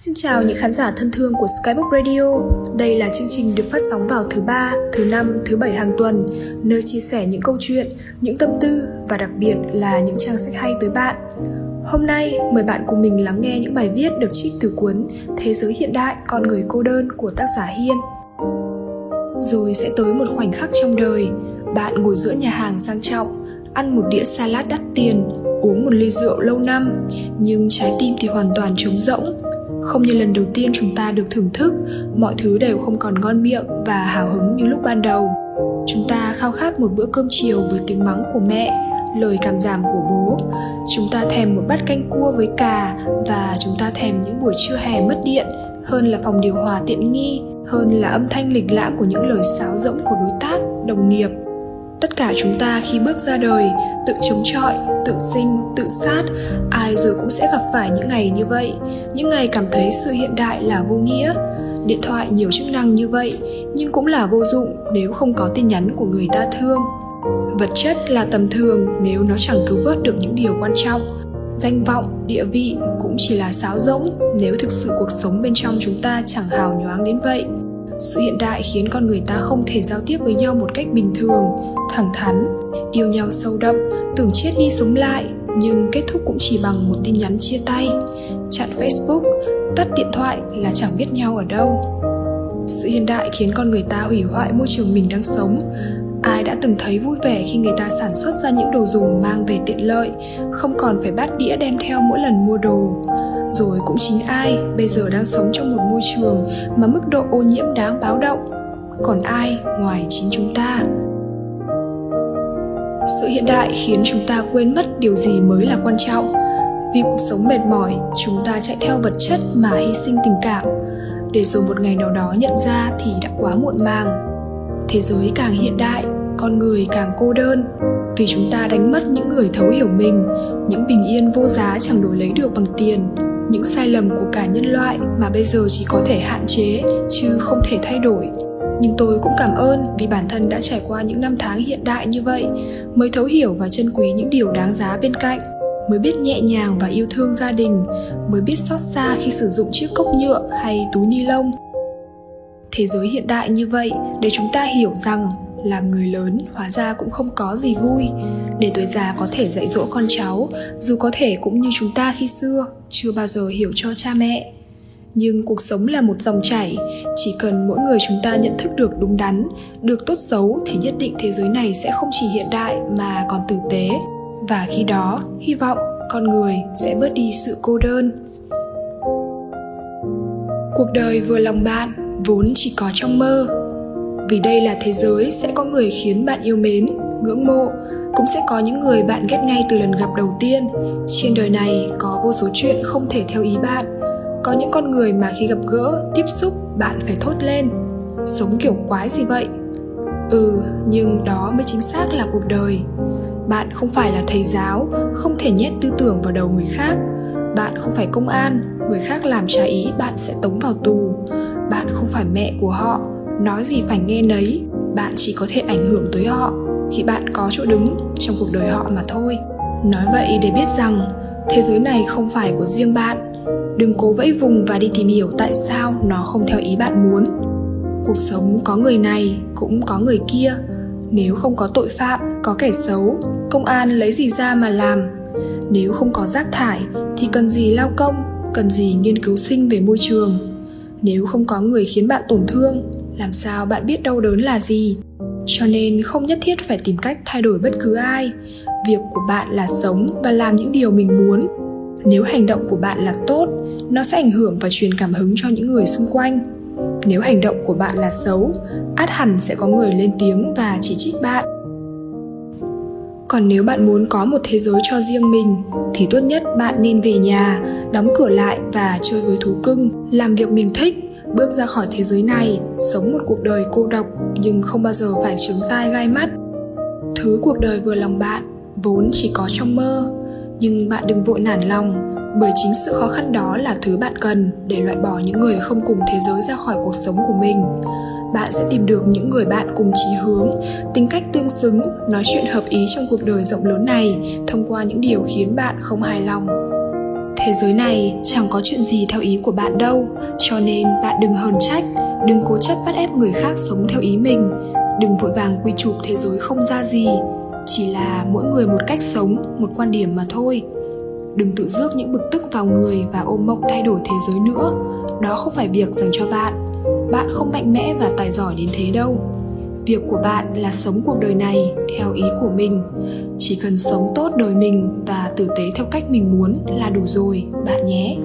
Xin chào những khán giả thân thương của Skybook Radio. Đây là chương trình được phát sóng vào thứ ba, thứ năm, thứ bảy hàng tuần, nơi chia sẻ những câu chuyện, những tâm tư và đặc biệt là những trang sách hay tới bạn. Hôm nay, mời bạn cùng mình lắng nghe những bài viết được trích từ cuốn Thế giới hiện đại, con người cô đơn của tác giả Hiên. Rồi sẽ tới một khoảnh khắc trong đời, bạn ngồi giữa nhà hàng sang trọng, ăn một đĩa salad đắt tiền, uống một ly rượu lâu năm, nhưng trái tim thì hoàn toàn trống rỗng không như lần đầu tiên chúng ta được thưởng thức, mọi thứ đều không còn ngon miệng và hào hứng như lúc ban đầu. Chúng ta khao khát một bữa cơm chiều với tiếng mắng của mẹ, lời cảm giảm của bố. Chúng ta thèm một bát canh cua với cà và chúng ta thèm những buổi trưa hè mất điện, hơn là phòng điều hòa tiện nghi, hơn là âm thanh lịch lãm của những lời sáo rỗng của đối tác, đồng nghiệp tất cả chúng ta khi bước ra đời, tự chống chọi, tự sinh, tự sát, ai rồi cũng sẽ gặp phải những ngày như vậy. Những ngày cảm thấy sự hiện đại là vô nghĩa. Điện thoại nhiều chức năng như vậy, nhưng cũng là vô dụng nếu không có tin nhắn của người ta thương. Vật chất là tầm thường nếu nó chẳng cứu vớt được những điều quan trọng. Danh vọng, địa vị cũng chỉ là sáo rỗng nếu thực sự cuộc sống bên trong chúng ta chẳng hào nhoáng đến vậy. Sự hiện đại khiến con người ta không thể giao tiếp với nhau một cách bình thường thẳng thắn, yêu nhau sâu đậm, tưởng chết đi sống lại, nhưng kết thúc cũng chỉ bằng một tin nhắn chia tay. Chặn facebook, tắt điện thoại là chẳng biết nhau ở đâu. Sự hiện đại khiến con người ta hủy hoại môi trường mình đang sống. Ai đã từng thấy vui vẻ khi người ta sản xuất ra những đồ dùng mang về tiện lợi, không còn phải bát đĩa đem theo mỗi lần mua đồ. Rồi cũng chính ai bây giờ đang sống trong một môi trường mà mức độ ô nhiễm đáng báo động? Còn ai ngoài chính chúng ta? Sự hiện đại khiến chúng ta quên mất điều gì mới là quan trọng. Vì cuộc sống mệt mỏi, chúng ta chạy theo vật chất mà hy sinh tình cảm. Để rồi một ngày nào đó nhận ra thì đã quá muộn màng. Thế giới càng hiện đại, con người càng cô đơn. Vì chúng ta đánh mất những người thấu hiểu mình, những bình yên vô giá chẳng đổi lấy được bằng tiền, những sai lầm của cả nhân loại mà bây giờ chỉ có thể hạn chế, chứ không thể thay đổi nhưng tôi cũng cảm ơn vì bản thân đã trải qua những năm tháng hiện đại như vậy, mới thấu hiểu và trân quý những điều đáng giá bên cạnh, mới biết nhẹ nhàng và yêu thương gia đình, mới biết xót xa khi sử dụng chiếc cốc nhựa hay túi ni lông. Thế giới hiện đại như vậy, để chúng ta hiểu rằng làm người lớn, hóa ra cũng không có gì vui. Để tuổi già có thể dạy dỗ con cháu, dù có thể cũng như chúng ta khi xưa, chưa bao giờ hiểu cho cha mẹ nhưng cuộc sống là một dòng chảy. Chỉ cần mỗi người chúng ta nhận thức được đúng đắn, được tốt xấu thì nhất định thế giới này sẽ không chỉ hiện đại mà còn tử tế. Và khi đó, hy vọng con người sẽ bớt đi sự cô đơn. Cuộc đời vừa lòng bạn, vốn chỉ có trong mơ. Vì đây là thế giới sẽ có người khiến bạn yêu mến, ngưỡng mộ, cũng sẽ có những người bạn ghét ngay từ lần gặp đầu tiên. Trên đời này có vô số chuyện không thể theo ý bạn có những con người mà khi gặp gỡ, tiếp xúc, bạn phải thốt lên. Sống kiểu quái gì vậy? Ừ nhưng đó mới chính xác là cuộc đời. Bạn không phải là thầy giáo, không thể nhét tư tưởng vào đầu người khác. Bạn không phải công an, người khác làm trái ý bạn sẽ tống vào tù. Bạn không phải mẹ của họ, nói gì phải nghe nấy. Bạn chỉ có thể ảnh hưởng tới họ, khi bạn có chỗ đứng trong cuộc đời họ mà thôi. Nói vậy để biết rằng, thế giới này không phải của riêng bạn đừng cố vẫy vùng và đi tìm hiểu tại sao nó không theo ý bạn muốn. Cuộc sống có người này cũng có người kia. Nếu không có tội phạm, có kẻ xấu, công an lấy gì ra mà làm? Nếu không có rác thải, thì cần gì lao công, cần gì nghiên cứu sinh về môi trường? Nếu không có người khiến bạn tổn thương, làm sao bạn biết đau đớn là gì? Cho nên không nhất thiết phải tìm cách thay đổi bất cứ ai. Việc của bạn là sống và làm những điều mình muốn nếu hành động của bạn là tốt, nó sẽ ảnh hưởng và truyền cảm hứng cho những người xung quanh. Nếu hành động của bạn là xấu, át hẳn sẽ có người lên tiếng và chỉ trích bạn. Còn nếu bạn muốn có một thế giới cho riêng mình, thì tốt nhất bạn nên về nhà, đóng cửa lại và chơi với thú cưng, làm việc mình thích, bước ra khỏi thế giới này, sống một cuộc đời cô độc nhưng không bao giờ phải trứng tai gai mắt. Thứ cuộc đời vừa lòng bạn vốn chỉ có trong mơ nhưng bạn đừng vội nản lòng, bởi chính sự khó khăn đó là thứ bạn cần để loại bỏ những người không cùng thế giới ra khỏi cuộc sống của mình. Bạn sẽ tìm được những người bạn cùng chí hướng, tính cách tương xứng, nói chuyện hợp ý trong cuộc đời rộng lớn này thông qua những điều khiến bạn không hài lòng. Thế giới này chẳng có chuyện gì theo ý của bạn đâu, cho nên bạn đừng hờn trách, đừng cố chấp bắt ép người khác sống theo ý mình. Đừng vội vàng quy chụp thế giới không ra gì chỉ là mỗi người một cách sống, một quan điểm mà thôi. Đừng tự rước những bực tức vào người và ôm mộng thay đổi thế giới nữa. Đó không phải việc dành cho bạn. Bạn không mạnh mẽ và tài giỏi đến thế đâu. Việc của bạn là sống cuộc đời này theo ý của mình. Chỉ cần sống tốt đời mình và tử tế theo cách mình muốn là đủ rồi, bạn nhé.